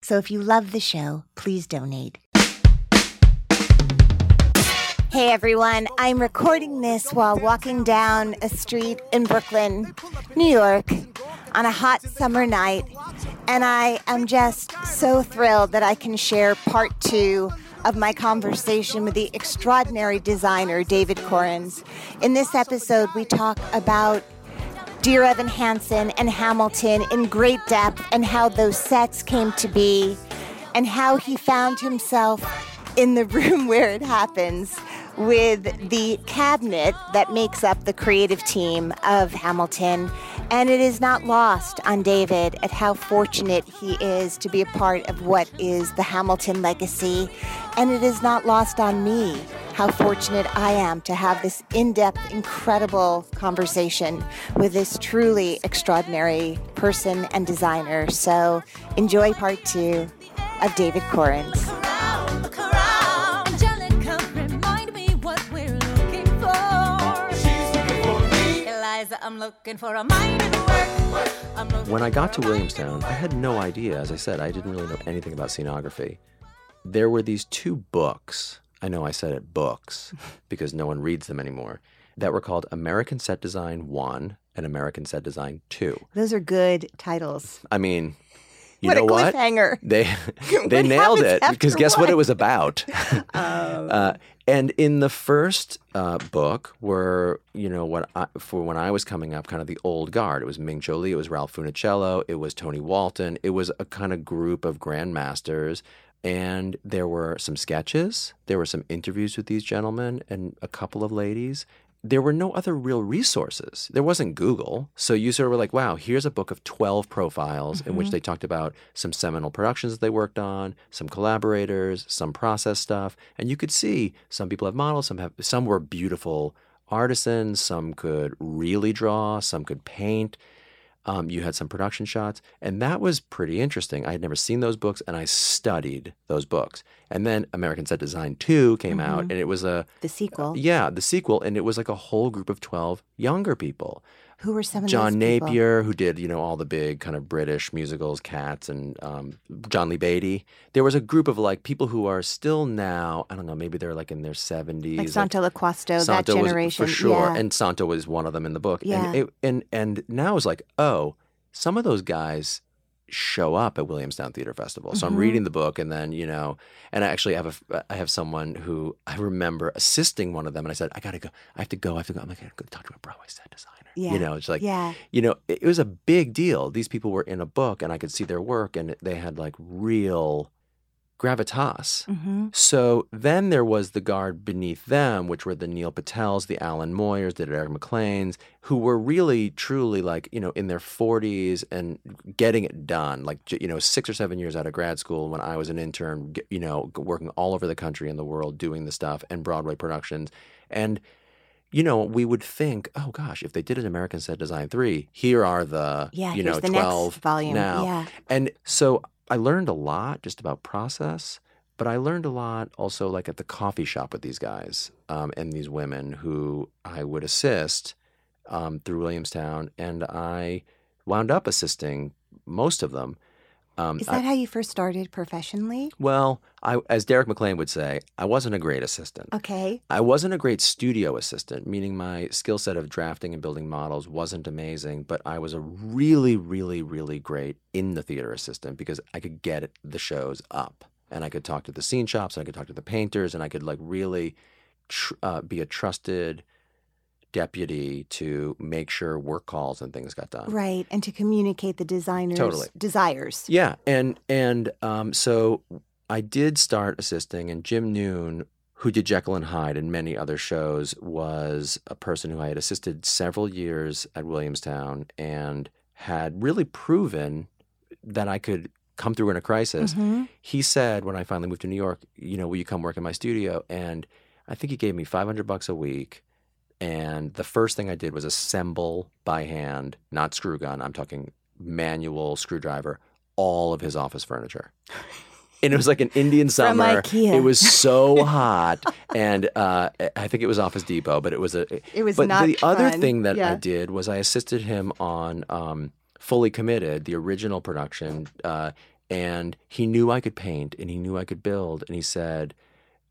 So if you love the show, please donate. Hey everyone, I'm recording this while walking down a street in Brooklyn, New York, on a hot summer night, and I am just so thrilled that I can share part two of my conversation with the extraordinary designer David Korins. In this episode, we talk about Dear Evan Hansen and Hamilton in great depth and how those sets came to be and how he found himself in the room where it happens with the cabinet that makes up the creative team of Hamilton. And it is not lost on David at how fortunate he is to be a part of what is the Hamilton legacy. And it is not lost on me how fortunate I am to have this in depth, incredible conversation with this truly extraordinary person and designer. So enjoy part two of David Korins. I'm looking for a mind in work. When I got to Williamstown, I had no idea. As I said, I didn't really know anything about scenography. There were these two books. I know I said it books because no one reads them anymore. That were called American Set Design 1 and American Set Design 2. Those are good titles. I mean, you what know a what? cliffhanger. They they nailed it because guess what? what? it was about. Um, uh, and in the first uh, book were you know what I, for when I was coming up, kind of the old guard. It was Ming Cho Lee, it was Ralph Funicello, it was Tony Walton. It was a kind of group of grandmasters. And there were some sketches. There were some interviews with these gentlemen and a couple of ladies there were no other real resources. There wasn't Google. So you sort of were like, wow, here's a book of 12 profiles in which mm-hmm. they talked about some seminal productions that they worked on, some collaborators, some process stuff. And you could see some people have models, some have some were beautiful artisans, some could really draw, some could paint. Um, you had some production shots, and that was pretty interesting. I had never seen those books, and I studied those books. And then American Set Design 2 came out, and it was a the sequel. yeah, the sequel, and it was like a whole group of 12 younger people. Who were some of John? Napier, who did, you know, all the big kind of British musicals, Cats, and um, John Lee Beatty. There was a group of like people who are still now, I don't know, maybe they're like in their 70s. Like Santo Loquasto, that generation. for sure. Yeah. And Santo was one of them in the book. Yeah. And, it, and, and now it's like, oh, some of those guys show up at Williamstown Theater Festival. So I'm Mhm. reading the book and then, you know, and I actually have a, I have someone who I remember assisting one of them and I said, I got to go. I have to go. I have to go. I'm like, I got to go talk to a Broadway set designer. Yeah. You know, it's like, yeah. you know, it, it was a big deal. These people were in a book and I could see their work and they had like real gravitas. Mm-hmm. So then there was the guard beneath them, which were the Neil Patels, the Allen Moyers, the Derek McLanes, who were really, truly like, you know, in their 40s and getting it done. Like, you know, six or seven years out of grad school when I was an intern, you know, working all over the country and the world doing the stuff and Broadway productions. And, you know, we would think, oh gosh, if they did an American Set Design 3, here are the, Yeah, you know, the next 12 volume. now. Yeah. And so I learned a lot just about process, but I learned a lot also like at the coffee shop with these guys um, and these women who I would assist um, through Williamstown, and I wound up assisting most of them. Um, Is I- that how you first started professionally? well, I, as Derek McLane would say, I wasn't a great assistant. Okay. I wasn't a great studio assistant, meaning my skill set of drafting and building models wasn't amazing, but I was a really, really, really great in the theater assistant because I could get the shows up and I could talk to the scene shops, and I could talk to the painters, and I could like really tr- uh, be a trusted deputy to make sure work calls and things got done. Right. And to communicate the designer's Totally. desires. Yeah, and and um, so I did start assisting, and Jim Noone, who did Jekyll and Hyde and many other shows, was a person who I had assisted several years at Williamstown and had really proven that I could come through in a crisis. Mhm. He said when I finally moved to New York, you know, will you come work in my studio? And I think he gave me 500 bucks a week. And the first thing I did was assemble by hand, not screw gun. I'm talking manual screwdriver, all of his office furniture. And it was like an Indian summer. It was so hot, and uh, I think it was Office Depot, but it was a. It was but not the other thing that I did was I assisted him on um, Fully Committed, the original production, uh, and he knew I could paint and he knew I could build, and he said,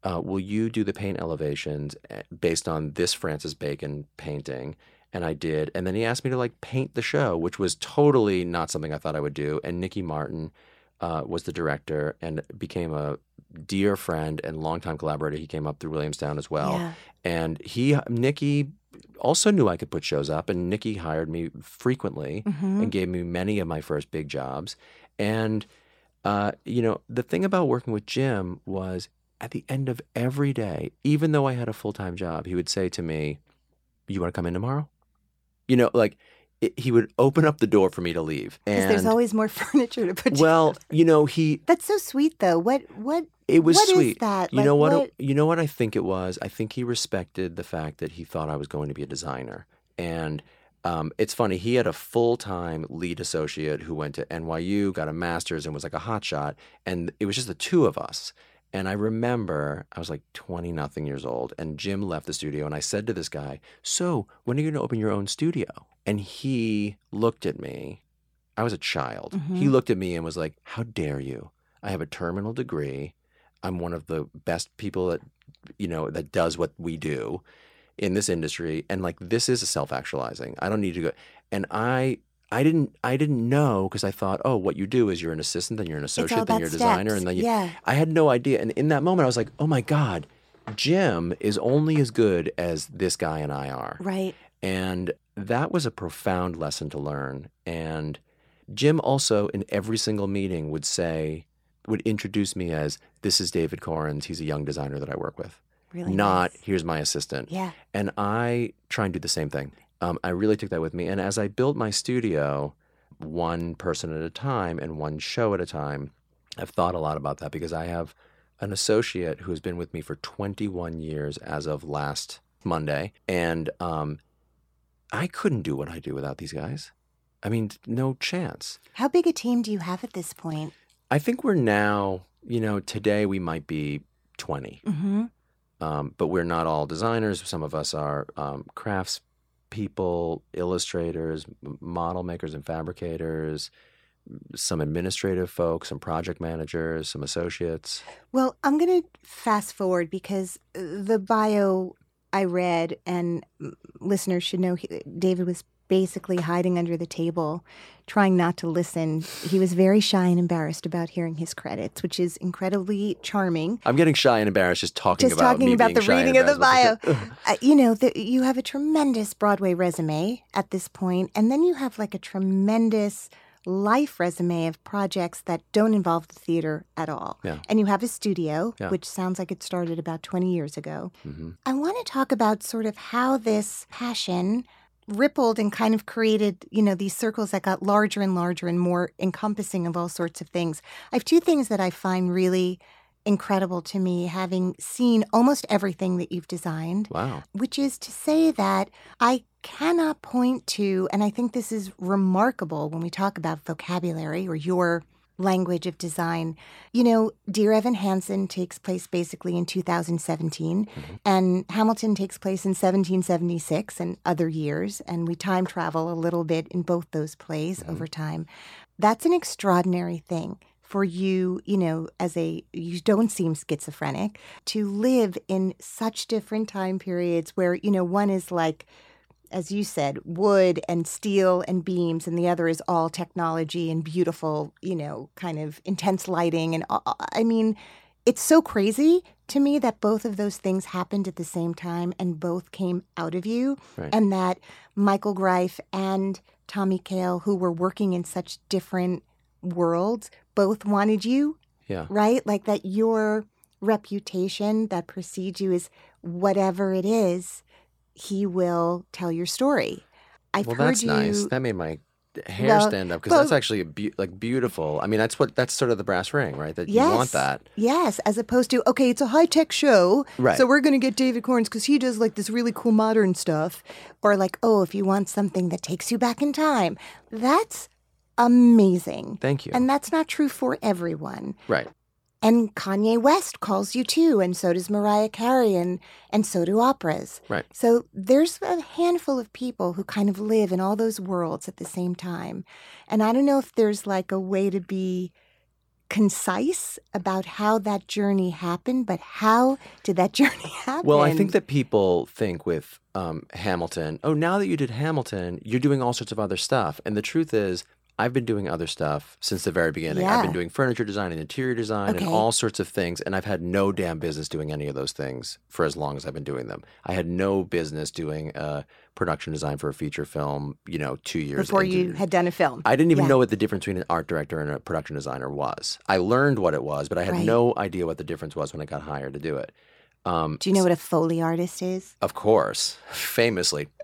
uh, "Will you do the paint elevations eh, based on this Francis Bacon painting?" And I did, and then he asked me to like paint the show, which was totally not something I thought I would do. And Nicky Martin uh, was the director and became a dear friend and longtime collaborator. He came up through Williamstown as well, Yeah. and he Nicky also knew I could put shows up, and Nicky hired me frequently Mhm. and gave me many of my first big jobs. And uh, you know, the thing about working with Jim was at the end of every day, even though I had a full time job, he would say to me, "You want to come in tomorrow?" You know, like it, he would open up the door for me to leave. Because And there's always more furniture to put. well, you know, he That's so sweet, though. What? What? it was What is sweet. that? You Like, know what, what- You know what I think it was. I think he respected the fact that he thought I was going to be a designer, and um, it's funny. He had a full time lead associate who went to NYU, got a master's, and was like a hotshot, and it was just the two of us. And I remember I was like 20 nothing years old, and Jim left the studio, and I said to this guy, So, when are you going to open your own studio? And he looked at me. I was a child. He Mhm. looked at me and was like, How dare you? I have a terminal degree. I'm one of the best people that, you know, that does what we do in this industry. And like, this is a self actualizing. I don't need to go. And I, I didn't, I didn't know because I thought, oh, what you do is you're an assistant, then you're an associate, then you're a designer, steps. and then you, yeah. I had no idea. And in that moment, I was like, oh my God, Jim is only as good as this guy and I are. Right. And that was a profound lesson to learn. And Jim also, in every single meeting, would say, would introduce me as, this is David Korins. He's a young designer that I work with. Really. Not, nice. here's my assistant. Yeah. And I try and do the same thing. Um, I really took that with me. And as I built my studio, one person at a time and one show at a time, I've thought a lot about that because I have an associate who has been with me for 21 years as of last Monday. And um, I couldn't do what I do without these guys. I mean, no chance. How big a team do you have at this point? I think we're now, you know, today we might be 20. Mm-hmm. um, but we're not all designers. Some of us are um, crafts people, illustrators, model makers, and fabricators. Some administrative folks, some project managers, some associates. Well, I'm going to fast forward because uh, the bio I read, and mm, listeners should know, David was basically hiding under the table, trying not to listen. He was very shy and embarrassed about hearing his credits, which is incredibly charming. I'm getting shy and embarrassed just talking Just about talking about the reading of the bio. Uh, you know, the, you have a tremendous Broadway resume at this point, and then you have like a tremendous life resume of projects that don't involve the theater at all. Yeah. And you have a studio, Yeah. which sounds like it started about 20 years ago. hmm I want to talk about sort of how this passion rippled and kind of created, you know, these circles that got larger and larger and more encompassing of all sorts of things. I have two things that I find really incredible to me having seen almost everything that you've designed Wow. which is to say that I cannot point to, and I think this is remarkable when we talk about vocabulary or your language of design. You know, Dear Evan Hansen takes place basically in 2017, mm-hmm. and Hamilton takes place in 1776 and other years, and we time travel a little bit in both those plays mm-hmm. over time. That's an extraordinary thing for you, you know, as a, you don't seem schizophrenic, to live in such different time periods where, you know, one is like, as you said, wood and steel and beams, and the other is all technology and beautiful, you know, kind of intense lighting. And uh, I mean, it's so crazy to me that both of those things happened at the same time and both came out of you, Right. and that Michael Greif and Tommy Kail, who were working in such different worlds, both wanted you Yeah. right? Like that your reputation that precedes you is whatever it is, he will tell your story. I've well, heard that's you. nice. That made my hair Well, stand up because well- that's actually a be- like beautiful. I mean, that's what that's sort of the brass ring, right? That Yes. you want that. Yes, as opposed to okay, it's a high tech show, Right. So we're gonna get David Korins because he does like this really cool modern stuff, or like oh, if you want something that takes you back in time, that's amazing. Thank you. And that's not true for everyone. right. And Kanye West calls you too, and so does Mariah Carey, and, and so do operas. Right. So there's a handful of people who kind of live in all those worlds at the same time. And I don't know if there's like a way to be concise about how that journey happened, but how did that journey happen? Well, I think that people think with um, Hamilton, oh, now that you did Hamilton, you're doing all sorts of other stuff. And the truth is, I've been doing other stuff since the very beginning. I've been doing furniture design and interior design Okay. and all sorts of things. And I've had no damn business doing any of those things for as long as I've been doing them. I had no business doing uh, production design for a feature film, you know, two years before into- you had done a film. I didn't even Yeah. know what the difference between an art director and a production designer was. I learned what it was, but I had Right. no idea what the difference was when I got hired to do it. Um, Do you know what a Foley artist is? of course, famously.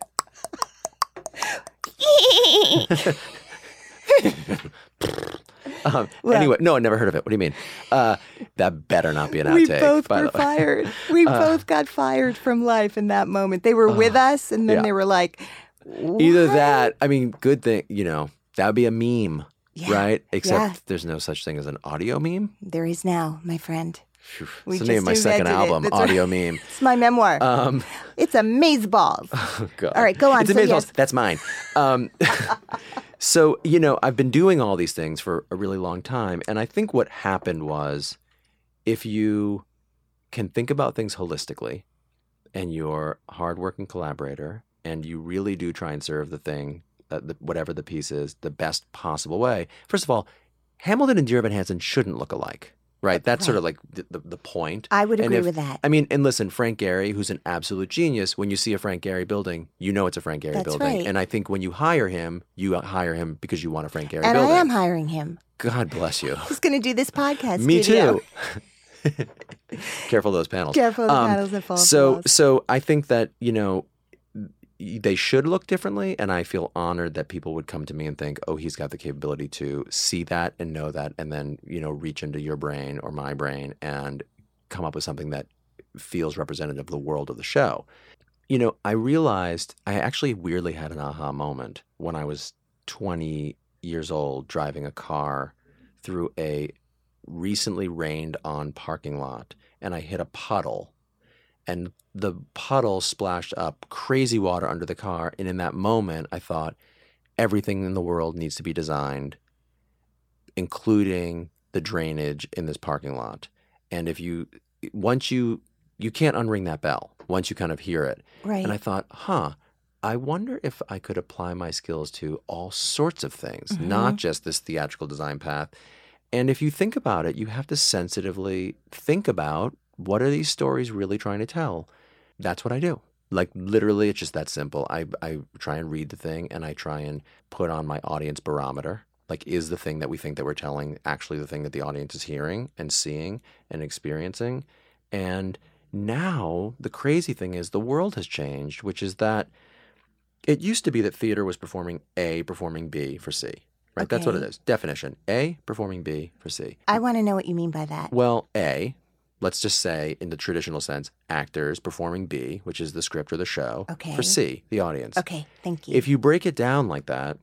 um, Well- anyway, no, I never heard of it. What do you mean? Uh, that better not be an outtake. we both were fired. We both got fired from life in that moment. They were with us, and then yeah. they were like, Either that, I mean, good thing, you know, that would be a meme, Yeah, right? Except yeah. there's no such thing as an audio meme. There is now, my friend. It's the name of my second it. album, right. Audio Meme. It's my memoir. Um, it's amaze balls. God. All right, go on. It's So, amazing. yes. That's mine. Um, so, you know, I've been doing all these things for a really long time. And I think what happened was if you can think about things holistically and you're a hardworking collaborator and you really do try and serve the thing, uh, the, whatever the piece is, the best possible way. First of all, Hamilton and Dear Evan Hansen shouldn't look alike. Right, that's sort of like the, the, the point. I would agree if- with that. I mean, and listen, Frank Gehry, who's an absolute genius, when you see a Frank Gehry building, you know it's a Frank Gehry That's building. right. And I think when you hire him, you hire him because you want a Frank Gehry and building. And I am hiring him. God bless you. He's going to do this podcast. Me studio. too. Careful of those panels. Careful of the Um, panels that fall So, so I think that you know they should look differently, and I feel honored that people would come to me and think, "Oh, he's got the capability to see that and know that, and then you know reach into your brain or my brain and come up with something that feels representative of the world of the show." You know, I realized I actually weirdly had an aha moment when I was 20 years old driving a car through a recently rained on parking lot and I hit a puddle and the puddle splashed up crazy water under the car and in that moment I thought everything in the world needs to be designed including the drainage in this parking lot and if you once you you can't unring that bell once you kind of hear it right. and I thought, huh, I wonder if I could apply my skills to all sorts of things, Mm-hmm. not just this theatrical design path. And if you think about it, you have to sensitively think about what are these stories really trying to tell? That's what I do. Like literally, it's just that simple. I, I try and read the thing and I try and put on my audience barometer Like, is the thing that we think that we're telling actually the thing that the audience is hearing and seeing and experiencing? And now the crazy thing is the world has changed, which is that it used to be that theater was performing A, performing B for C. Right? That's what it is. Definition A, performing B for C. I want to know what you mean by that. Well, A, let's just say in the traditional sense, actors performing B, which is the script or the show, Okay. for C, the audience. Okay, thank you. If you break it down like that,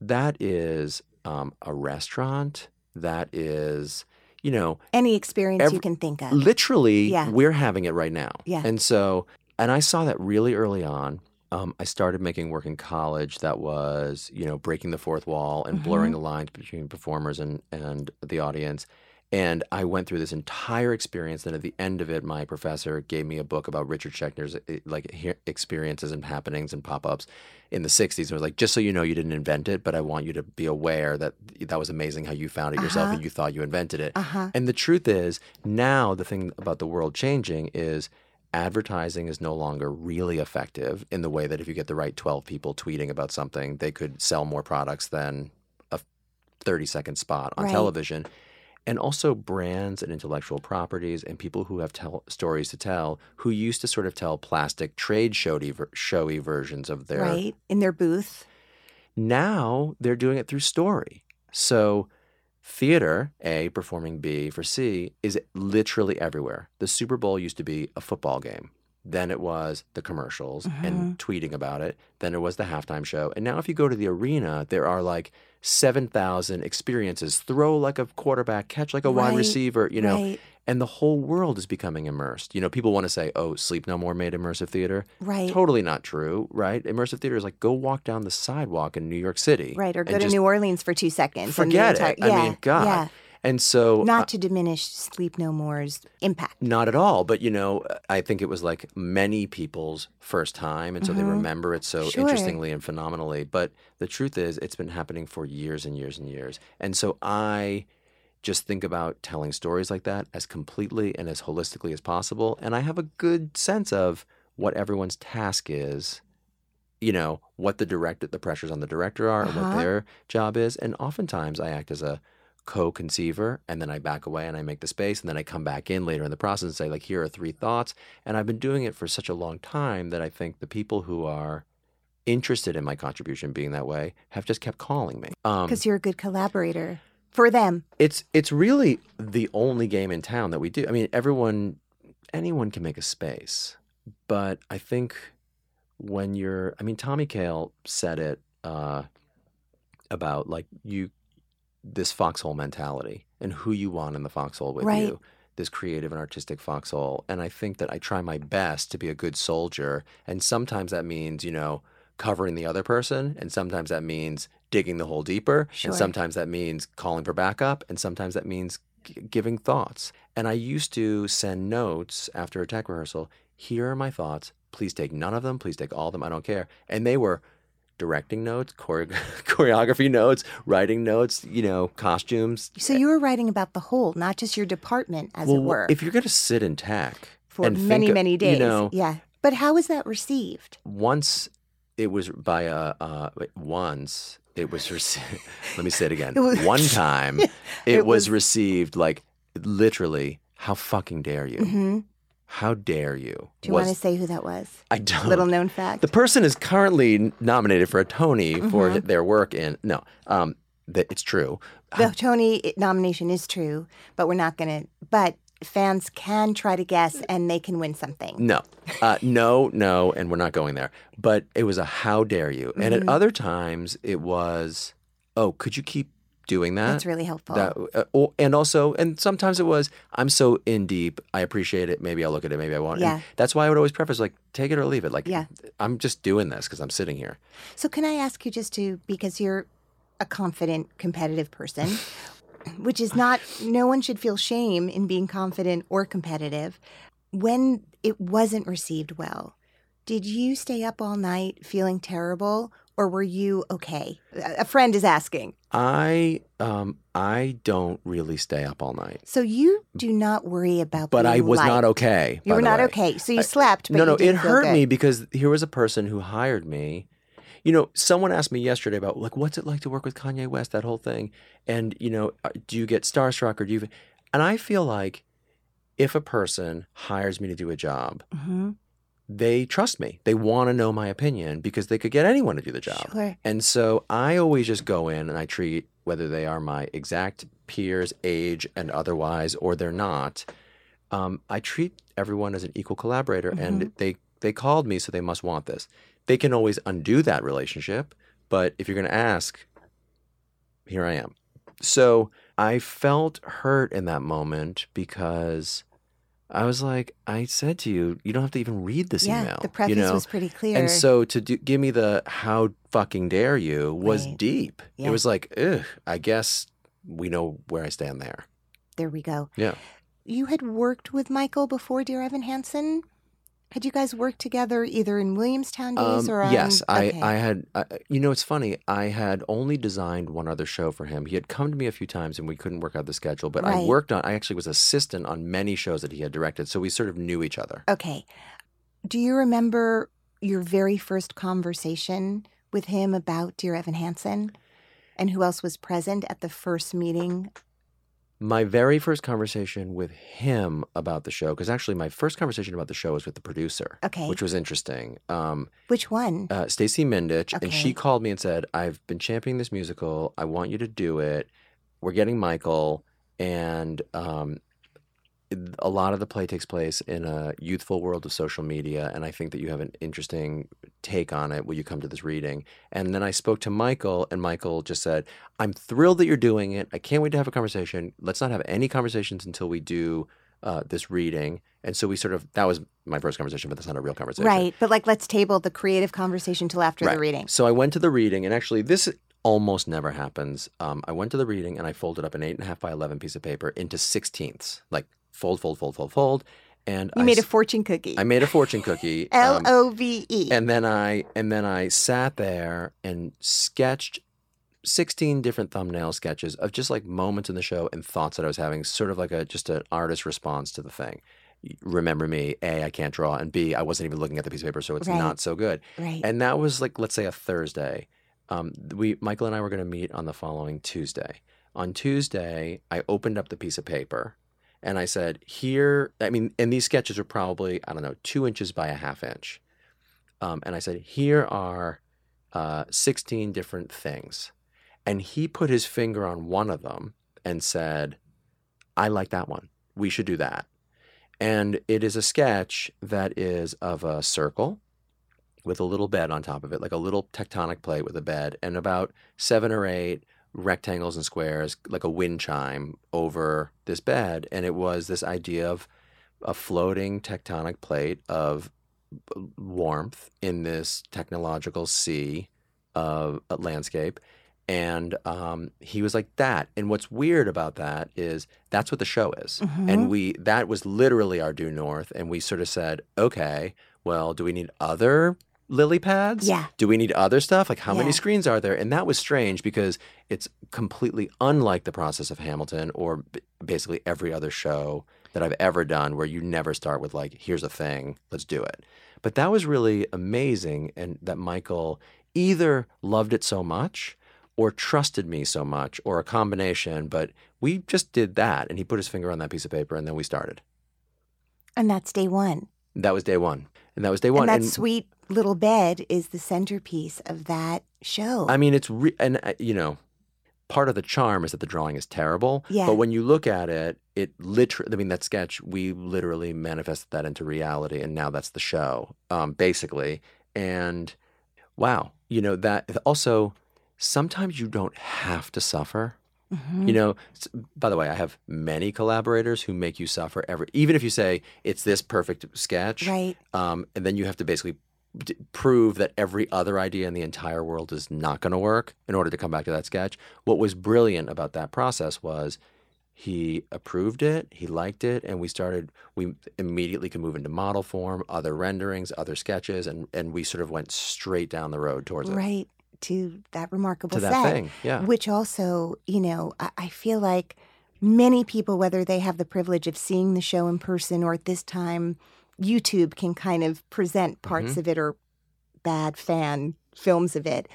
that is um, a restaurant. That is, you know, Any experience Every- you can think of. literally, Yeah. we're having it right now. Yeah. And so, and I saw that really early on. Um, I started making work in college that was, you know, breaking the fourth wall and blurring Mm-hmm. the lines between performers and, and the audience. And I went through this entire experience. And at the end of it, my professor gave me a book about Richard Schechner's eh, like experiences and happenings and pop ups in the 60s. And it was like, just so you know, you didn't invent it, but I want you to be aware that that was amazing how you found it yourself Uh-huh. and you thought you invented it. Uh-huh. And the truth is, now the thing about the world changing is advertising is no longer really effective in the way that if you get the right 12 people tweeting about something, they could sell more products than a 30 second spot on Right. television. And also brands and intellectual properties and people who have tell, stories to tell who used to sort of tell plastic trade showy, showy versions of their right? In their booth. now they're doing it through story. So theater, A, performing B for C, is literally everywhere. The Super Bowl used to be a football game. Then it was the commercials and mm-hmm. tweeting about it. Then it was the halftime show. And now, if you go to the arena, there are like 7,000 experiences. Throw like a quarterback, catch like a wide receiver, you know. right. And the whole world is becoming immersed. You know, people want to say, oh, Sleep No More made immersive theater. Right. Totally not true, right? Immersive theater is like go walk down the sidewalk in New York City. Right, or go to New Orleans for two seconds. Forget entire- it. Yeah, I mean, God. Yeah. And so, Not to diminish Sleep No More's impact. not at all. But, you know, I think it was like many people's first time. And so they remember it so Mm-hmm. Sure. interestingly and phenomenally. But the truth is, it's been happening for years and years and years. And so I just think about telling stories like that as completely and as holistically as possible. And I have a good sense of what everyone's task is you know what the direct the pressures on the director are and what Uh-huh. their job is and oftentimes i act as a co-conceiver and then i back away and i make the space and then i come back in later in the process and say like here are three thoughts and i've been doing it for such a long time that i think the people who are interested in my contribution being that way have just kept calling me um, Because you're a good collaborator for them. it's it's really the only game in town that we do. I mean, everyone, anyone can make a space, but I think when you're, I mean, Tommy Kail said it uh, about like you, this foxhole mentality and who you want in the foxhole with Right. you. This creative and artistic foxhole. And I think that I try my best to be a good soldier. And sometimes that means, you know, covering the other person. And sometimes that means digging the hole deeper. Sure. And sometimes that means calling for backup. And sometimes that means g- giving thoughts. And I used to send notes after a tech rehearsal. Here are my thoughts. Please take none of them. Please take all of them. I don't care. And they were directing notes, chore- choreography notes, writing notes, you know, costumes. So you were writing about the whole, not just your department, as well, it were, if you're going to sit in tech for and many, of- many days. you know, yeah. But how was that received? once it was by a uh, once it was received. let me say it again. It was- One time, it, It was, was- received like literally. How fucking dare you? hmm How dare you? Do you was, want to say who that was? I don't. Little known fact. The person is currently nominated for a Tony for Mhm. their work in. No, um, that it's true. the Tony nomination is true, but we're not going to. But fans can try to guess, and they can win something. No, uh, no, no, and we're not going there. But it was a how dare you, and Mm-hmm. at other times it was, oh, could you keep doing that? That's really helpful. That, uh, or- and also, and sometimes it was, I'm so in deep. I appreciate it. Maybe I'll look at it. Maybe I won't. And Yeah. that's why I would always preface like, take it or leave it. Like, Yeah. I'm just doing this because I'm sitting here. So, can I ask you just to, because you're a confident, competitive person, which is not, no one should feel shame in being confident or competitive. When it wasn't received well, did you stay up all night feeling terrible or were you okay? A friend is asking. I, um, I don't really stay up all night, So, you do not worry about but I was not okay. You were not way. okay. So, you I- slept, no, no, it hurt good. me because here was a person who hired me. you know, someone asked me yesterday about like what's it like to work with Kanye West, that whole thing, and you know, uh, do you get starstruck or do you? And I feel like if a person hires me to do a job, hmm they trust me. They want to know my opinion because they could get anyone to do the job. Sure. And so I always just go in and I treat whether they are my exact peers, age, and otherwise, or they're not. Um, I treat everyone as an equal collaborator, and they they called me, so they must want this. They can always undo that relationship, but if you're going to ask, here I am. So I felt hurt in that moment because I was like, I said to you, you don't have to even read this Yeah, email. the preface you know? was pretty clear. And so to do, give me the how fucking dare you was Right. deep. Yeah. It was like, ugh, I guess we know where I stand there. there we go. Yeah. You had worked with Michael before Dear Evan Hansen. Had you guys worked together either in Williamstown days Um, or on? yes, I, okay. I had, I, you know, it's funny. I had only designed one other show for him. He had come to me a few times and we couldn't work out the schedule, but I worked on, I actually was assistant on many shows that he had directed. So we sort of knew each other. Okay. Do you remember your very first conversation with him about Dear Evan Hansen? And who else was present at the first meeting? My very first conversation with him about the show, because actually my first conversation about the show was with the producer, Okay. which was interesting. Um, Which one? uh, Stacey Mindich, and she called me and said, "I've been championing this musical. I want you to do it. We're getting Michael, and um, a lot of the play takes place in a youthful world of social media, and I think that you have an interesting take on it. Will you come to this reading?" And then I spoke to Michael, and Michael just said, "I'm thrilled that you're doing it. I can't wait to have a conversation. Let's not have any conversations until we do." Uh, this reading, and so we sort of that was my first conversation, but that's not a real conversation. Right. But like, let's table the creative conversation till after the reading. So I went to the reading, and actually, this almost never happens. Um, I went to the reading, and I folded up an eight and a half by eleven piece of paper into sixteenths, like fold, fold, fold, fold, fold. And You I, made a fortune cookie. I made a fortune cookie. L um, O V E. and then I and then I sat there and sketched 16 different thumbnail sketches of just like moments in the show and thoughts that I was having, sort of like a just an artist response to the thing. Remember me, A, I can't draw, and B, I wasn't even looking at the piece of paper, so it's Right. not so good. Right. And that was like, let's say, a Thursday. Um, we Michael and I were going to meet on the following Tuesday. On Tuesday, I opened up the piece of paper, and I said, "Here." I mean, and these sketches are probably I don't know two inches by a half inch. Um, and I said, "Here are uh, sixteen different things," and he put his finger on one of them and said, "I like that one. We should do that." And it is a sketch that is of a circle with a little bed on top of it, like a little tectonic plate with a bed, and about seven or eight rectangles and squares, like a wind chime over this bed. And it was this idea of a floating tectonic plate of warmth in this technological sea of a landscape. And um, he was like that. And what's weird about that is that's what the show is. Mhm. And we that was literally our due north. And we sort of said, okay, well, do we need other lily pads? Yeah. Do we need other stuff? Like how Yeah. many screens are there? And that was strange because it's completely unlike the process of Hamilton or b- basically every other show that I've ever done where you never start with like, here's a thing, let's do it. But that was really amazing and that Michael either loved it so much or trusted me so much or a combination, but we just did that and he put his finger on that piece of paper and then we started. and that's day one. That was day 1. And that was day 1. And that sweet little bed is the centerpiece of that show. I mean, it's re- and uh, you know, part of the charm is that the drawing is terrible. Yeah. But when you look at it, it literally. I mean, that sketch we literally manifested that into reality, and now that's the show, um, basically. And wow, you know that also. Sometimes you don't have to suffer. Mhm. You know, by the way, I have many collaborators who make you suffer every, even if you say it's this perfect sketch, Right. um, and then you have to basically d- prove that every other idea in the entire world is not going to work in order to come back to that sketch. What was brilliant about that process was he approved it, he liked it, and we started. We immediately could move into model form, other renderings, other sketches, and and we sort of went straight down the road towards it Right. To that remarkable to that set. thing. Yeah, Which also, you know, I, I feel like many people, whether they have the privilege of seeing the show in person or at this time, YouTube can kind of present parts Mhm. of it or bad fan films of it.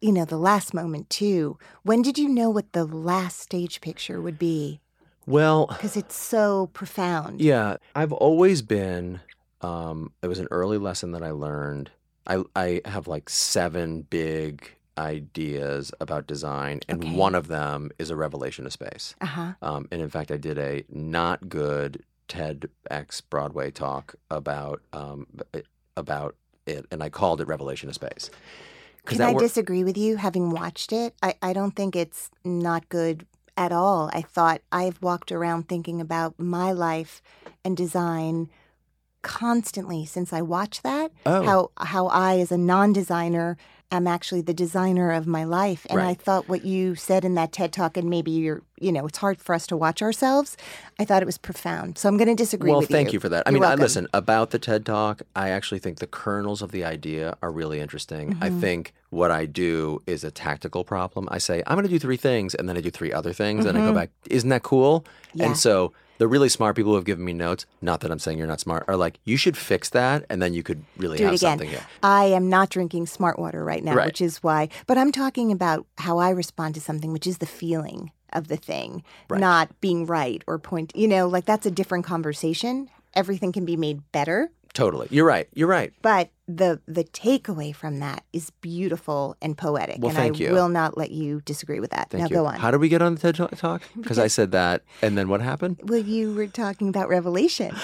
You know, the last moment too. When did you know what the last stage picture would be? Well, Because it's so profound. Yeah, I've always been. Um, it was an early lesson that I learned. I I have like seven big ideas about design, and Okay. one of them is a revelation of space. Uh huh. Um, and in fact, I did a not good TEDx Broadway talk about um, about it, and I called it Revelation of Space. Can I wor- disagree with you? Having watched it, I, I don't think it's not good at all. I thought I've walked around thinking about my life and design constantly since I watched that. Oh. How how I, as a non-designer, am actually the designer of my life. And I thought what you said in that TED talk, and maybe you're, you know, it's hard for us to watch ourselves. I thought it was profound. So I'm going to disagree with you. well, thank you. you for that. I You're mean, I, listen about the TED Talk. I actually think the kernels of the idea are really interesting. I Mm-hmm. think what I do is a tactical problem. I say I'm going to do three things, and then I do three other things, and I go back. Isn't that cool? Mm-hmm. Yeah. And so the really smart people who have given me notes, not that I'm saying you're not smart, are like, you should fix that, and then you could really do have it again. something here. I am not drinking smart water right now, Right. which is why. But I'm talking about how I respond to something, which is the feeling of the thing, Right. not being right or point. You know, like that's a different conversation. Everything can be made better, Totally. You're right. You're right. but the the takeaway from that is beautiful and poetic. Well, and I you. will not let you disagree with that. Thank now you. go on. How did we get on the TED Talk-? Because I said that, and then what happened? well, you were talking about revelation.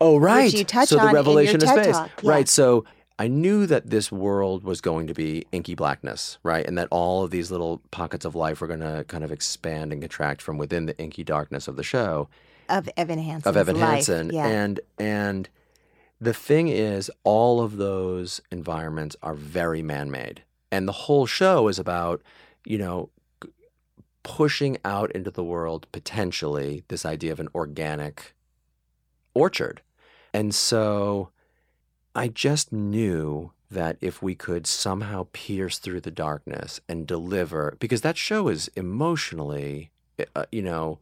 Oh, right. you touch so on the in your revelation of TED yeah. Right. So I knew that this world was going to be inky blackness, right? And that all of these little pockets of life were going to kind of expand and contract from within the inky darkness of the show Of Evan Hansen. of Evan. Hansen. Yeah. And and the thing is, all of those environments are very man-made, and the whole show is about, you know, pushing out into the world potentially this idea of an organic orchard, and so I just knew that if we could somehow pierce through the darkness and deliver, because that show is emotionally, uh, you know,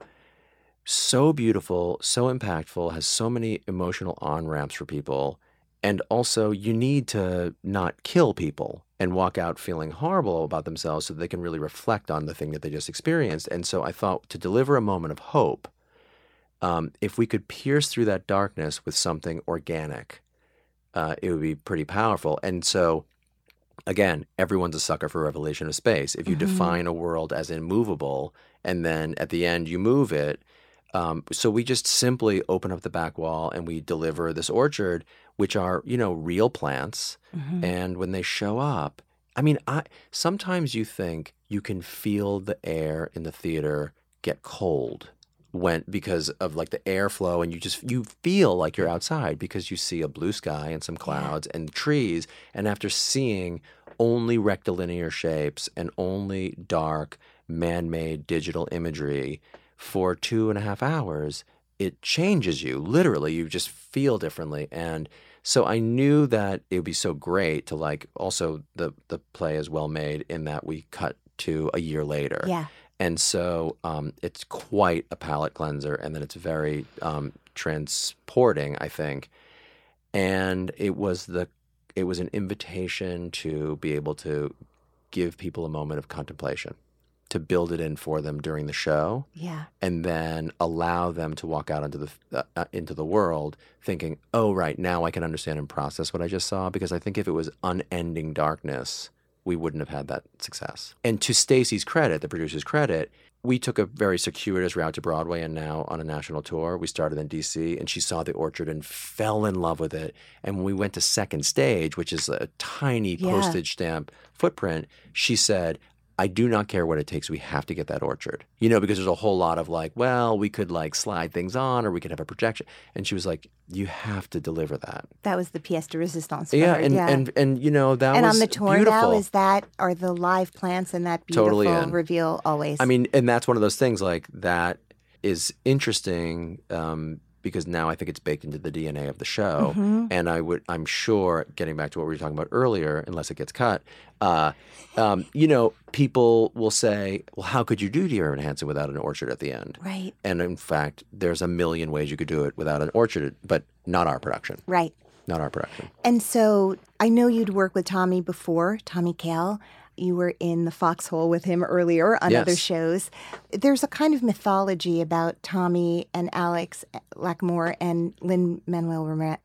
so beautiful, so impactful, has so many emotional on ramps for people. And also, you need to not kill people and walk out feeling horrible about themselves so they can really reflect on the thing that they just experienced. And so I thought to deliver a moment of hope, um, if we could pierce through that darkness with something organic, uh, it would be pretty powerful. And so, again, everyone's a sucker for revelation of space. If you Mhm. define a world as immovable, and then at the end you move it, um, so we just simply open up the back wall and we deliver this orchard, which are you know real plants. Mhm. And when they show up, I mean, I sometimes you think you can feel the air in the theater get cold when because of like the airflow and you just you feel like you're outside because you see a blue sky and some clouds and trees and after seeing only rectilinear shapes and only dark man-made digital imagery for two and a half hours it changes you literally you just feel differently and so i knew that it would be so great to like also the the play is well made in that we cut to a year later yeah. and so um, it's quite a palate cleanser, and then it's very um, transporting, I think. And it was the it was an invitation to be able to give people a moment of contemplation, to build it in for them during the show, Yeah. and then allow them to walk out into the uh, uh, into the world thinking, "Oh, right now I can understand and process what I just saw." Because I think if it was unending darkness, we wouldn't have had that success. And to Stacey's credit, the producer's credit, we took a very circuitous route to Broadway and now on a national tour. We started in DC and she saw the orchard and fell in love with it. And when we went to second stage, which is a tiny Yeah. postage stamp footprint, she said, I do not care what it takes. We have to get that orchard. You know, because there's a whole lot of like, well, we could like slide things on or we could have a projection. And she was like, you have to deliver that. That was the pièce de résistance. Yeah, and, yeah. and and you know that and was on the tour beautiful. now is that are the live plants and that beautiful Totally in. reveal always. I mean, and that's one of those things like that is interesting um, because now I think it's baked into the DNA of the show. Mhm. And I would, I'm sure, getting back to what we were talking about earlier, unless it gets cut, uh, um, you know, people will say, "Well, how could you do Dear Evan Hansen without an orchard at the end?" right, And in fact, there's a million ways you could do it without an orchard, but not our production. right. not our production. And so I know you'd worked with Tommy before, Tommy Kail. You were in the foxhole with him earlier on other shows. There's a kind of mythology about Tommy and Alex Lacamoire and Lin-Manuel Miranda.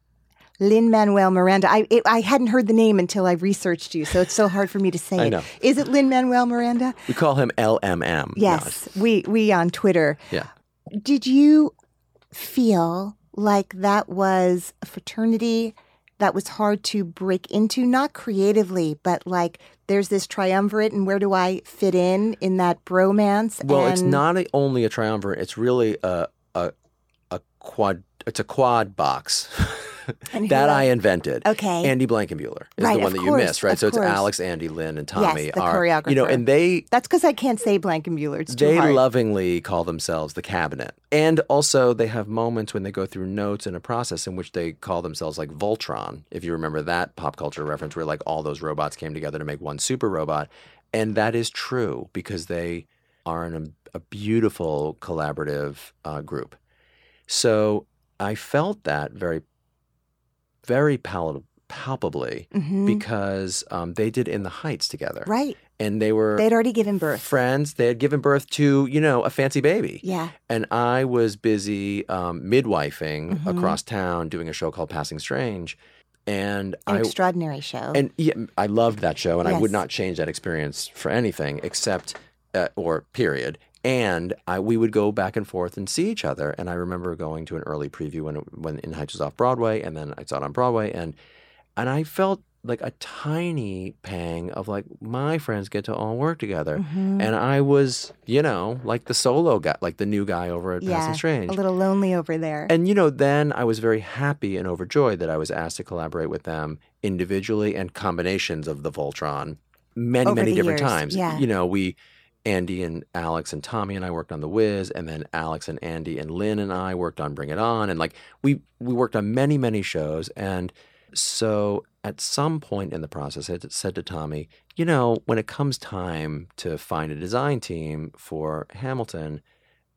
Lin-Manuel Miranda. I it, I hadn't heard the name until I researched you, so it's so hard for me to say I know. Is it Lin-Manuel Miranda? We call him LMM. No, Yes, we we on Twitter. yeah. Did you feel like that was a fraternity that was hard to break into, not creatively, but like there's this triumvirate, and where do I fit in in that bromance? Well, it's not a, only a triumvirate. It's really a a a quad. It's a quad box And that? I invented. Okay. Andy Blankenbuehler is Right, the one that course, you missed, right? So it's course. Alex, Andy, Lin, and Tommy Yes, the are you know, and they That's because I can't say Blankenbuehler. It's too they hard. lovingly call themselves the cabinet. And also they have moments when they go through notes in a process in which they call themselves like Voltron, if you remember that pop culture reference where like all those robots came together to make one super robot. And that is true because they are an, a beautiful collaborative uh, group. So I felt that very, very pal- palpably Mhm. because um, they did In the Heights together. right. And they were They'd already given birth. friends. They had given birth to, you know, a fancy baby. Yeah. And I was busy um, midwifing Mhm. across town doing a show called Passing Strange. And An I extraordinary show. and yeah, I loved that show, and I would not change that experience for anything except, uh, or period. And I, we would go back and forth and see each other. And I remember going to an early preview when it, when In Heights was off Broadway, and then I saw it on Broadway, and and I felt like a tiny pang of like my friends get to all work together, Mhm. and I was, you know, like the solo guy, like the new guy over at yeah. Passing Strange. A little lonely over there. And you know, then I was very happy and overjoyed that I was asked to collaborate with them individually and combinations of the Voltron many, Over many different years, times. yeah. You know, we Andy and Alex and Tommy and I worked on The Wiz, and then Alex and Andy and Lin and I worked on Bring It On, and like we we worked on many, many shows. And so at some point in the process, I said to Tommy, you know, when it comes time to find a design team for Hamilton,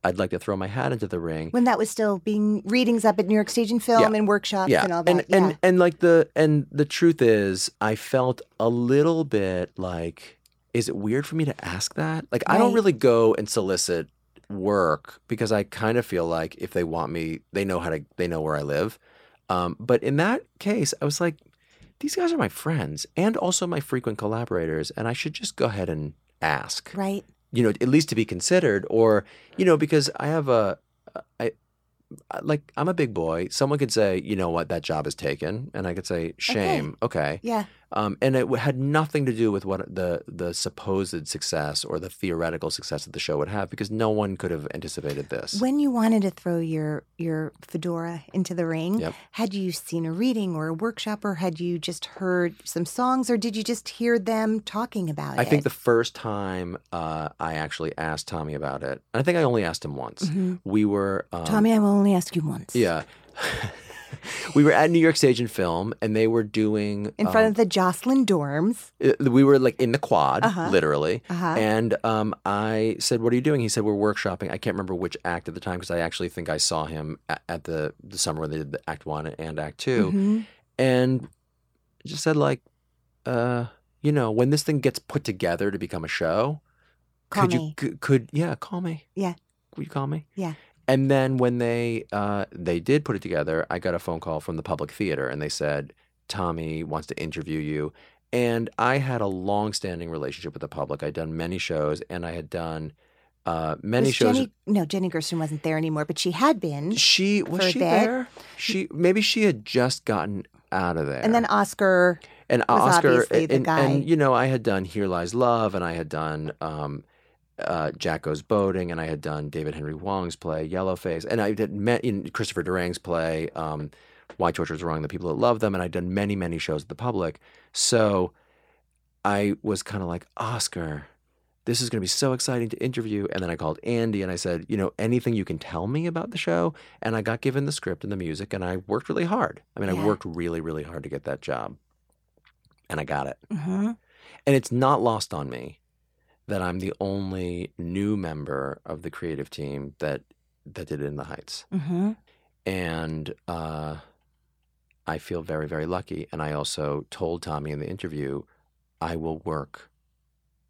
I'd like to throw my hat into the ring. when that was still being readings up at New York Stage and Film Yeah. and workshops yeah. and all that. And, yeah. and and like the and the truth is I felt a little bit like is it weird for me to ask that? Like I don't really go and solicit work because I kind of feel like if they want me, they know how to they know where I live. Um, but in that case, I was like, these guys are my friends and also my frequent collaborators, and I should just go ahead and ask right. you know, at least to be considered, or you know, because I have a, I, like I'm a big boy. Someone could say, you know what, that job is taken, and I could say, shame, okay, Yeah. Um, and it had nothing to do with what the the supposed success or the theoretical success that the show would have, because no one could have anticipated this. When you wanted to throw your your fedora into the ring, Yep. had you seen a reading or a workshop, or had you just heard some songs, or did you just hear them talking about I it? I think the first time uh, I actually asked Tommy about it, I think I only asked him once. Mhm. We were um, Tommy, I will only ask you once. Yeah. we were at New York Stage and Film, and they were doing In front um, of the Josselyn dorms. Uh, we were like in the quad, Uh-huh. literally. Uh-huh. And um, I said, "What are you doing?" He said, "We're workshopping." I can't remember which act at the time because I actually think I saw him at, at the the summer when they did the Act One and Act 2 Mhm. and just said like, uh, you know, when this thing gets put together to become a show, Call could me. you could, could yeah call me Yeah. Will you call me Yeah. And then when they uh, they did put it together, I got a phone call from the Public Theater, and they said Tommy wants to interview you. And I had a long-standing relationship with the public. I'd done many shows, and I had done uh, many Was shows. Jenny, no, Jenny Gersten wasn't there anymore, but she had been. She was she there? She maybe she had just gotten out of there. And then Oscar. and Oscar, obviously the and, and you know, I had done Here Lies Love, and I had done um, uh, Jack Goes Boating, and I had done David Henry Hwang's play Yellowface, and I did met in Christopher Durang's play um, Why Torture Is Wrong, The People That Love Them, and I'd done many, many shows with the public. So I was kind of like Oscar. This is going to be so exciting to interview. And then I called Andy and I said, you know, anything you can tell me about the show? And I got given the script and the music and I worked really hard. I mean, Yeah. I worked really, really hard to get that job. And I got it. hmm And it's not lost on me that I'm the only new member of the creative team that that did it in the Heights. hmm And uh, I feel very, very lucky. And I also told Tommy in the interview, I will work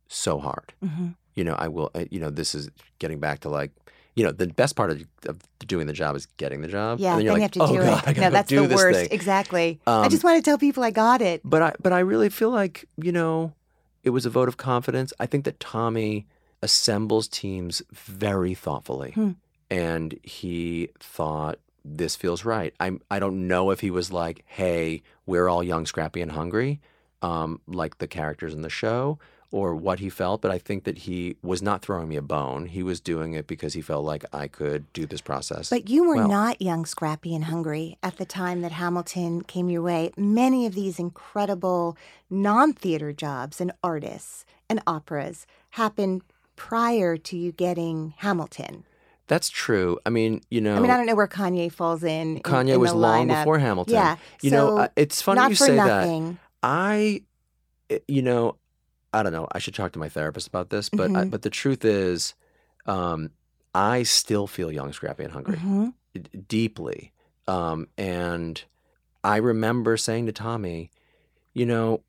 so hard. Mhm. You know, I will. uh, You know, this is getting back to like, you know, the best part of, of doing the job is getting the job. Yeah, and then you're you like, have to oh do God, it. gotta No, that's the worst. thing. Exactly. I Um, just want to tell people I got it. But I, but I really feel like you know, it was a vote of confidence. I think that Tommy assembles teams very thoughtfully, Hmm. and he thought this feels right. I I don't know if he was like, hey, we're all young, scrappy, and hungry, um, like the characters in the show, or what he felt. But I think that he was not throwing me a bone. He was doing it because he felt like I could do this process. But you were well. not young, scrappy, and hungry at the time that Hamilton came your way. Many of these incredible non theater jobs and artists and operas happened prior to you getting Hamilton. That's true. I mean, you know, I mean, I don't know where Kanye falls in. in- Kanye in was the long lineup. before Hamilton. Yeah. You know, uh, it's funny you say that. I, eh, you know, I don't know. I should talk to my therapist about this, but I, Mhm. but the truth is, um, I still feel young, scrappy, and hungry Mhm. d- deeply. Um, and I remember saying to Tommy, you know,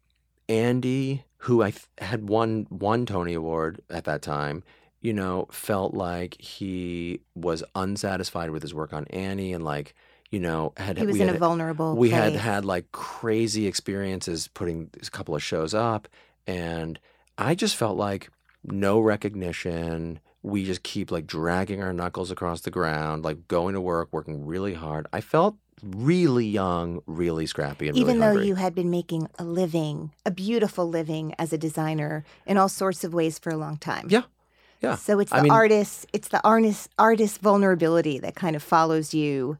Andy, who I th- had won one Tony Award at that time, you know, felt like he was unsatisfied with his work on Annie, and like, you know, had He was we in had, a vulnerable we had had like crazy experiences putting a couple of shows up and i just felt like no recognition we just keep like dragging our knuckles across the ground like going to work working really hard i felt really young really scrappy and Even really though hungry. you had been making a living, a beautiful living as a designer in all sorts of ways for a long time. Yeah. Yeah. So it's I the mean- artist, it's the artist artist vulnerability that kind of follows you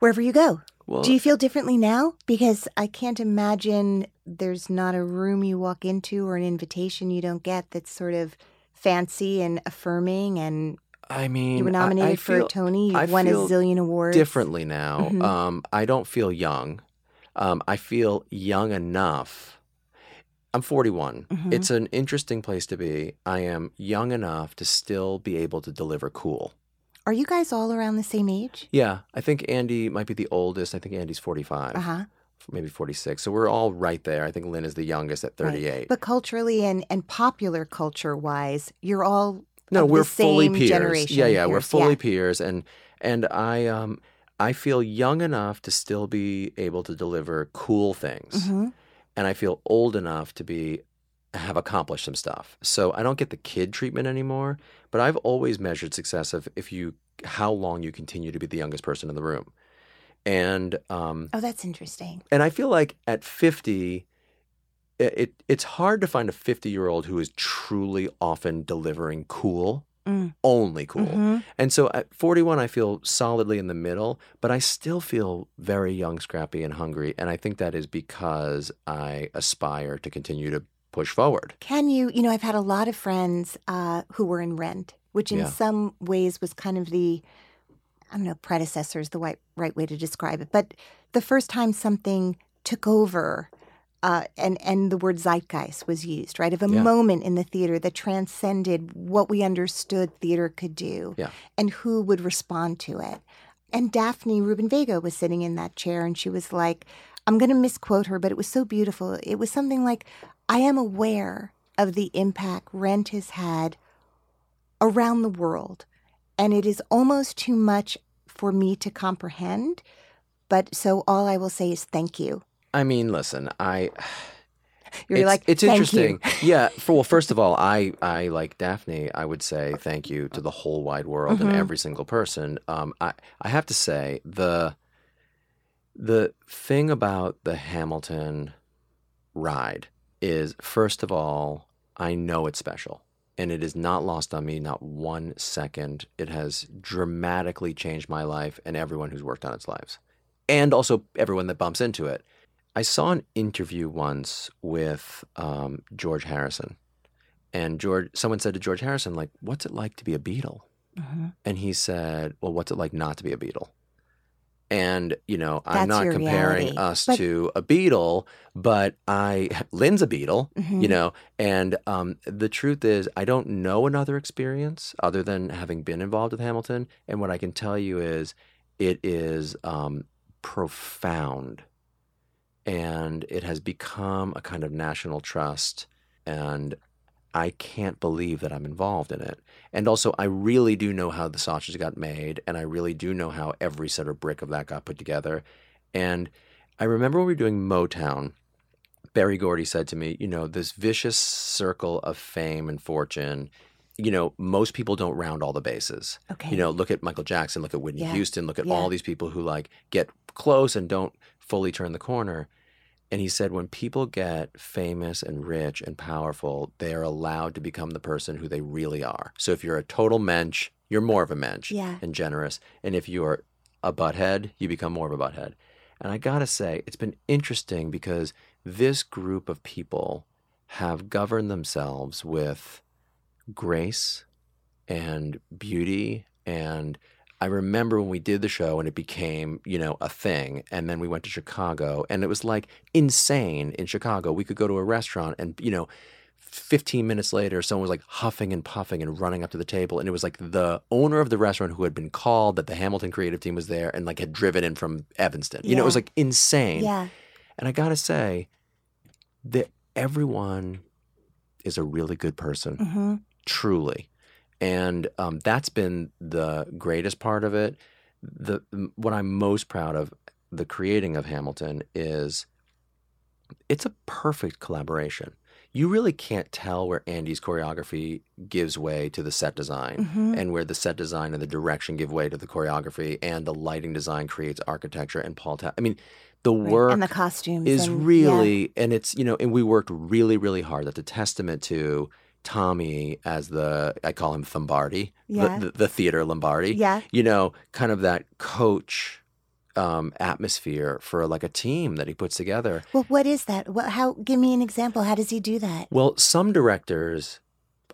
wherever you go. Well, Do you feel differently now? Because I can't imagine there's not a room you walk into or an invitation you don't get that's sort of fancy and affirming and i mean you were I- I nominated for a Tony, you've I won a zillion awards. differently now Mhm. um, i don't feel young um, i feel young enough i'm 41 Mhm. It's an interesting place to be. I am young enough to still be able to deliver cool. Are you guys all around the same age? Yeah, I think Andy might be the oldest. I think Andy's 45, Uh-huh. maybe 46. So we're all right there. I think Lin is the youngest at Right. 38. But culturally and, and popular culture wise, you're all no, we're fully peers. generation Yeah, yeah, we're fully yeah. peers and and I um I feel young enough to still be able to deliver cool things. Mhm. and I feel old enough to be have accomplished some stuff. So I don't get the kid treatment anymore, but I've always measured success of if you how long you continue to be the youngest person in the room. And um Oh, that's interesting. and I feel like at 50 it, it it's hard to find a 50-year-old who is truly often delivering cool. Mm. Only cool. Mhm. And so at 41, I feel solidly in the middle, but I still feel very young, scrappy, and hungry. And I think that is because I aspire to continue to push forward. Can you, you know, I've had a lot of friends uh, who were in Rent, which in Yeah. some ways was kind of the, I don't know, predecessor is the right, right way to describe it. But the first time something took over, uh, and, and the word zeitgeist was used, right? Of a Yeah. moment in the theater that transcended what we understood theater could do Yeah. and who would respond to it. And Daphne Rubin Vega was sitting in that chair and she was like, I'm going to misquote her, but it was so beautiful. It was something like, I am aware of the impact rent has had around the world. And it is almost too much for me to comprehend. But so all I will say is thank you. I mean, listen, I. You're it's, like, it's "Thank interesting. you." yeah. For, well, first of all, I, I like Daphne. I would say thank you to the whole wide world Mhm. and every single person. Um, I, I have to say the, the thing about the Hamilton ride is, first of all, I know it's special, and it is not lost on me, not one second. It has dramatically changed my life and everyone who's worked on its lives, and also everyone that bumps into it. I saw an interview once with um, George Harrison, and George. Someone said to George Harrison, like, "What's it like to be a Beatle?" Mhm. And he said, "Well, what's it like not to be a Beatle?" And you know, That's I'm not comparing reality. us But- to a beetle but I Lin's a Beatle, Mhm. you know. And um, the truth is, I don't know another experience other than having been involved with Hamilton. And what I can tell you is, it is um, profound and it has become a kind of national trust. And I can't believe that I'm involved in it. And also, I really do know how the sausage got made, and I really do know how every set of brick of that got put together. And I remember when we were doing Motown, Berry Gordy said to me, you know, this vicious circle of fame and fortune, you know, most people don't round all the bases. Okay. You know, look at Michael Jackson, look at Whitney Yeah. Houston, look at Yeah. all these people who like get close and don't fully turn the corner. And he said, when people get famous and rich and powerful, they are allowed to become the person who they really are. So if you're a total mensch, you're more of a mensch Yeah. and generous. And if you're a butthead, you become more of a butthead. And I gotta say, it's been interesting because this group of people have governed themselves with grace and beauty and I remember when we did the show and it became, you know, a thing. And then we went to Chicago and it was like insane in Chicago. We could go to a restaurant and, you know, 15 minutes later, someone was like huffing and puffing and running up to the table. And it was like the owner of the restaurant who had been called that the Hamilton creative team was there and like had driven in from Evanston. You know, it was like insane. Yeah. And I gotta say that everyone is a really good person hmm truly and um, that's been the greatest part of it. The what i'm most proud of the creating of hamilton is it's a perfect collaboration. You really can't tell where andy's choreography gives way to the set design hmm and where the set design and the direction give way to the choreography and the lighting design creates architecture and paul Ta- i mean the work and the costumes is and- really and it's you know and we worked really really hard. That's a testament to tommy as the i call him thombardi Yeah. the, the, the theater lombardi Yeah. you know kind of that coach um, atmosphere for like a team that he puts together Well, what is that? What? How? Give me an example. How does he do that? well some directors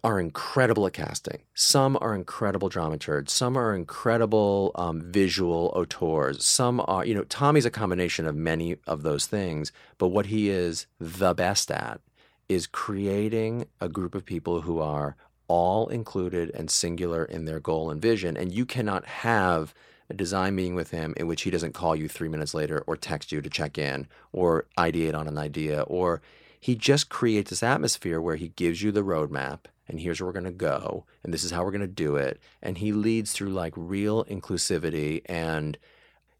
are incredible at casting. Some are incredible dramaturgs. Some are incredible um, visual auteurs. Some are, you know, Tommy's a combination of many of those things. But what he is the best at is creating a group of people who are all included and singular in their goal and vision. And you cannot have a design meeting with him in which he doesn't call you three minutes later or text you to check in or ideate on an idea or he just creates this atmosphere where he gives you the roadmap and here's where we're going to go and this is how we're going to do it and he leads through like real inclusivity and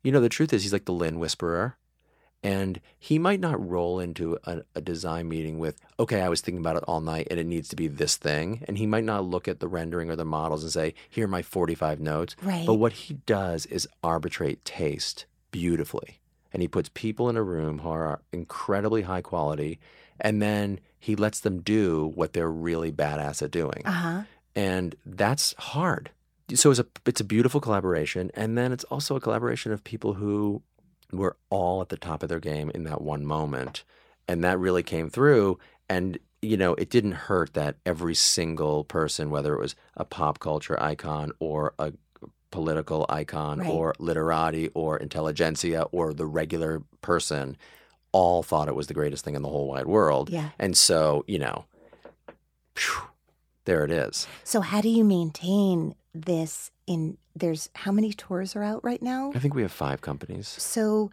you know the truth is he's like the lin whisperer and he might not roll into a, a design meeting with okay i was thinking about it all night and it needs to be this thing and he might not look at the rendering or the models and say here are my 45 notes Right. but what he does is arbitrate taste beautifully. And he puts people in a room who are incredibly high quality, and then he lets them do what they're really badass at doing. Uh huh. And that's hard. So it's a it's a beautiful collaboration, and then it's also a collaboration of people who were all at the top of their game in that one moment, and that really came through. And you know, it didn't hurt that every single person, whether it was a pop culture icon or a political icon Right. or literati or intelligentsia or the regular person, all thought it was the greatest thing in the whole wide world. Yeah. And so, you know, phew, there it is. So how do you maintain this? In there's how many tours are out right now? I think we have five companies. So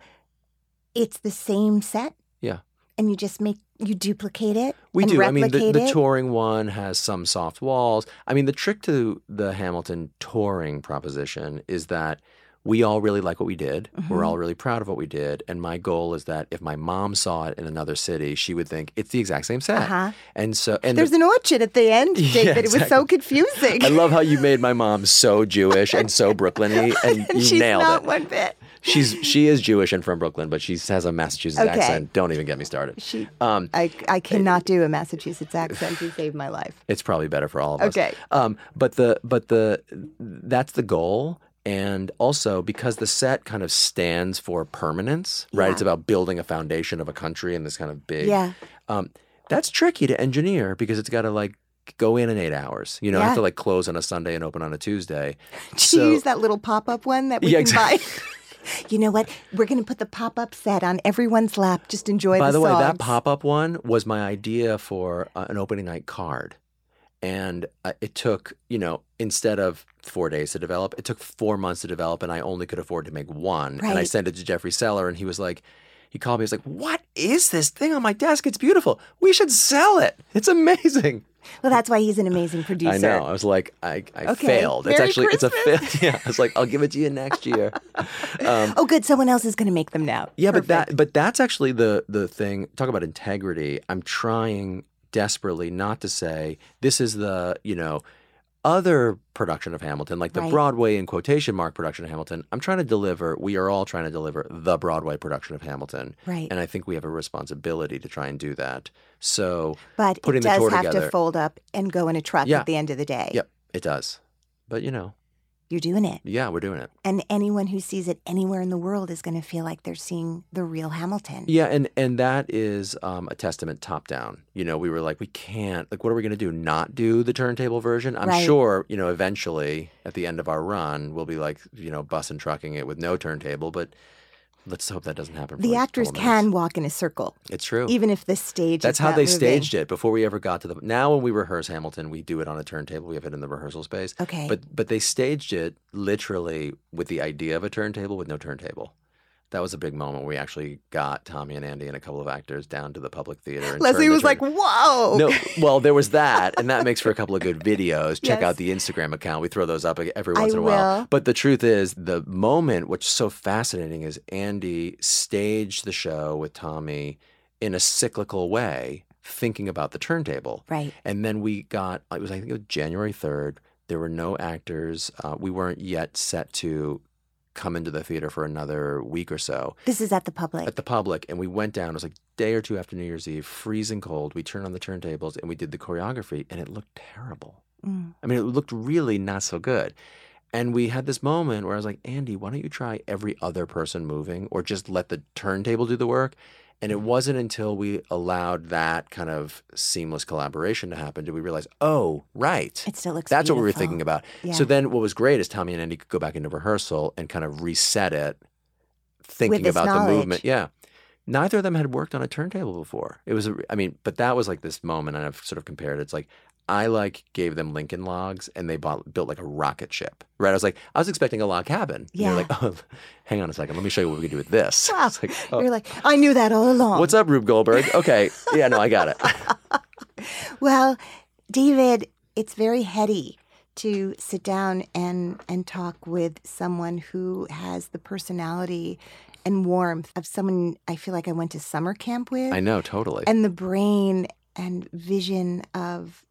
it's the same set. Yeah. And you just make you duplicate it. We do. I mean, the, the touring one has some soft walls. I mean, the trick to the Hamilton touring proposition is that we all really like what we did. We're Mhm. all really proud of what we did. And my goal is that if my mom saw it in another city, she would think it's the exact same set. Uh-huh. And so, and There's the, an orchard at the end, Yeah, David. It was so confusing. I love how you made my mom so Jewish and so Brooklyny, and and you she's nailed not it. one bit. She's she is Jewish and from Brooklyn, but she has a Massachusetts Okay. accent. Don't even get me started. She, Um, I, I cannot do a Massachusetts accent to save my life. It's probably better for all of us. Okay. Um, but the but the that's the goal, and also because the set kind of stands for permanence, right? Yeah. It's about building a foundation of a country in this kind of big. Yeah. Um, that's tricky to engineer because it's got to like go in in eight hours. You know, Yeah. have to like close on a Sunday and open on a Tuesday. Did So- you use that little pop up one that we Yeah, can buy? exactly. you know what? We're going to put the pop up set on everyone's lap. Just enjoy By the, way, that pop up one was my idea for uh, an opening night card. And uh, it took, you know, instead of four days to develop, it took four months to develop, and I only could afford to make one. And I sent it to Jeffrey Seller, and he was like, he called me. He's like, "What is this thing on my desk? It's beautiful. We should sell it. It's amazing." Well, that's why he's an amazing producer. I know. I was like, I, I Okay. failed. It's Merry actually it's a fail. Yeah. I was like, I'll give it to you next year. Um, Oh, good. Someone else is going to make them now. Yeah, but that but that's actually the the thing. Talk about integrity. I'm trying desperately not to say this is the you know other production of Hamilton, like the Right. Broadway in quotation mark production of Hamilton. I'm trying to deliver. We are all trying to deliver the Broadway production of Hamilton, Right. and I think we have a responsibility to try and do that. So, But putting it the does tour have together- to fold up and go in a truck Yeah. at the end of the day. yep, it does. But you know, You're doing it. yeah, we're doing it. And anyone who sees it anywhere in the world is going to feel like they're seeing the real Hamilton. Yeah, and and that is um, a testament top down. You know, we were like, we can't. Like, what are we going to do? Not do the turntable version? I'm Right. sure. You know, eventually at the end of our run, we'll be like, you know, bus and trucking it with no turntable. But let's hope that doesn't happen. The actors can walk in a circle, It's true. even if the stage That's how they moving. staged it before we ever got to the. Now, when we rehearse Hamilton, we do it on a turntable. We have it in the rehearsal space. Okay. But but they staged it literally with the idea of a turntable with no turntable. That was a big moment. We actually got Tommy and Andy and a couple of actors down to the public theater. And Leslie was like, "Whoa!" no, well, there was that, and that makes for a couple of good videos. Check Yes. out the Instagram account. We throw those up every I once in a while. will. But the truth is, the moment, which is so fascinating, is Andy staged the show with Tommy in a cyclical way, thinking about the turntable. Right. And then we got, it was, I think it was January 3rd. There were no actors. Uh, we weren't yet set to come into the theater for another week or so. This is at the public. at the public and we went down. It was like day or two after new year's eve freezing cold. We turned on the turntables and we did the choreography and it looked terrible. Mm. i mean it looked really not so good. And we had this moment where i was like andy why don't you try every other person moving or just let the turntable do the work and it wasn't until we allowed that kind of seamless collaboration to happen did we realize oh right It still looks. that's what we were thinking about. Yeah. So then what was great is Tommy and Andy could go back into rehearsal and kind of reset it, thinking about the movement. Yeah. Neither of them had worked on a turntable before. It was, a, I mean, but that was like this moment, and I've sort of compared it. It's like I like gave them Lincoln logs, and they bought, built like a rocket ship. Right? I was like, I was expecting a log cabin. And Yeah. they're like, oh, hang on a second, let me show you what we can do with this. Wow. Like, oh, You're like, I knew that all along. what's up, Rube Goldberg? Okay, yeah, no, I got it. Well, David, it's very heady to sit down and and talk with someone who has the personality and warmth of someone I feel like I went to summer camp with I know, totally. and the brain and vision of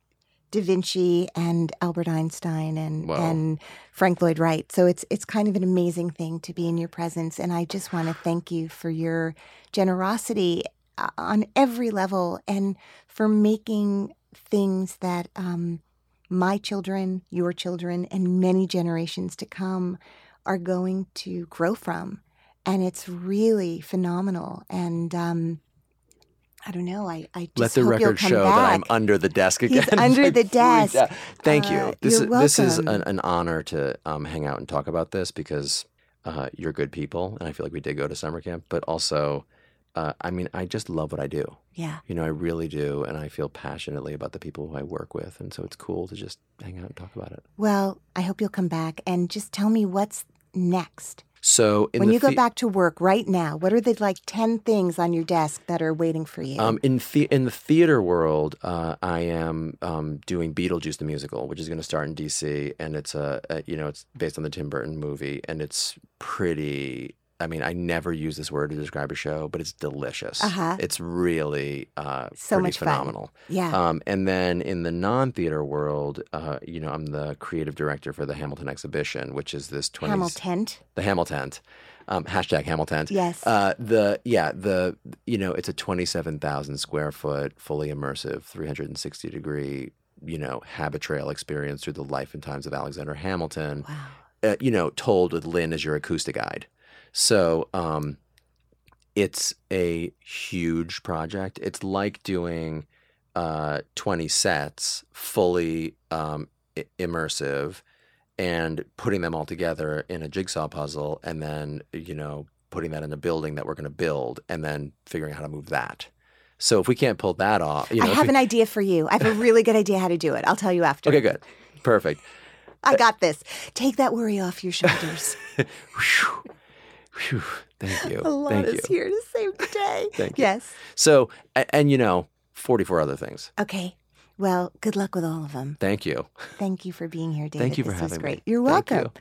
Da Vinci and Albert Einstein and Wow. and Frank Lloyd Wright. So it's it's kind of an amazing thing to be in your presence and I just want to thank you for your generosity uh, on every level and for making things that um, my children, your children, and many generations to come are going to grow from. And it's really phenomenal. And um, I don't know. I, I just Let the hope record come show that I'm under the desk He's again. under the desk. out. Thank you. Uh, This is this is an, an honor to um, hang out and talk about this because uh, you're good people, and I feel like we did go to summer camp. But also, uh, I mean, I just love what I do. yeah. You know, I really do, and I feel passionately about the people who I work with, and so it's cool to just hang out and talk about it. Well, I hope you'll come back and just tell me what's next. So in when the you go the- back to work right now, what are the like 10 things on your desk that are waiting for you? Um, in the in the theater world, uh, I am um, doing Beetlejuice the musical, which is going to start in DC, and it's a, a you know it's based on the Tim Burton movie, and it's pretty. I mean, I never use this word to describe a show, but it's delicious. Uh-huh. It's really uh, So pretty much fun. phenomenal. yeah. Um, and then in the non-theater world, uh, you know, I'm the creative director for the Hamilton exhibition, which is this 20, Hamilton. the Hamilton. Um, hashtag Hamilton. Yes. Uh, the yeah the you know it's a twenty seven thousand square foot fully immersive three hundred and sixty degree you know habit trail experience through the life and times of Alexander Hamilton. Wow. Uh, you know, told with Lin as your acoustic guide. So um, it's a huge project. It's like doing uh, 20 sets fully um, i- immersive and putting them all together in a jigsaw puzzle and then, you know, putting that in a building that we're going to build and then figuring out how to move that. So if we can't pull that off, you know, I have we- an idea for you. I have a really good idea how to do it. I'll tell you after. Okay, good. Perfect. I got this. Take that worry off your shoulders. Whew, thank you. A lot thank is you. here to save the day. Thank you. yes. So, a- and you know, 44 other things. Okay. Well, good luck with all of them. Thank you. Thank you for being here, David. Thank you for this was having great. me. You're Thank welcome.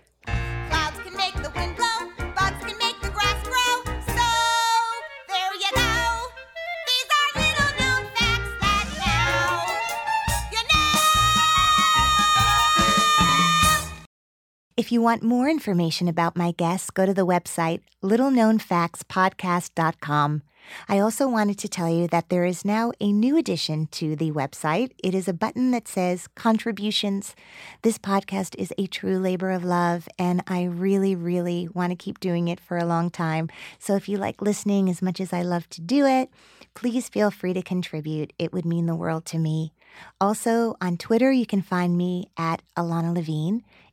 If you want more information about my guests, go to the website littleknownfactspodcast.com. I also wanted to tell you that there is now a new addition to the website. It is a button that says contributions. This podcast is a true labor of love, and I really, really want to keep doing it for a long time. So if you like listening as much as I love to do it, please feel free to contribute. It would mean the world to me. Also, on Twitter, you can find me at Ilana Levine.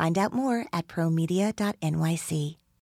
Find out more at promedia.nyc.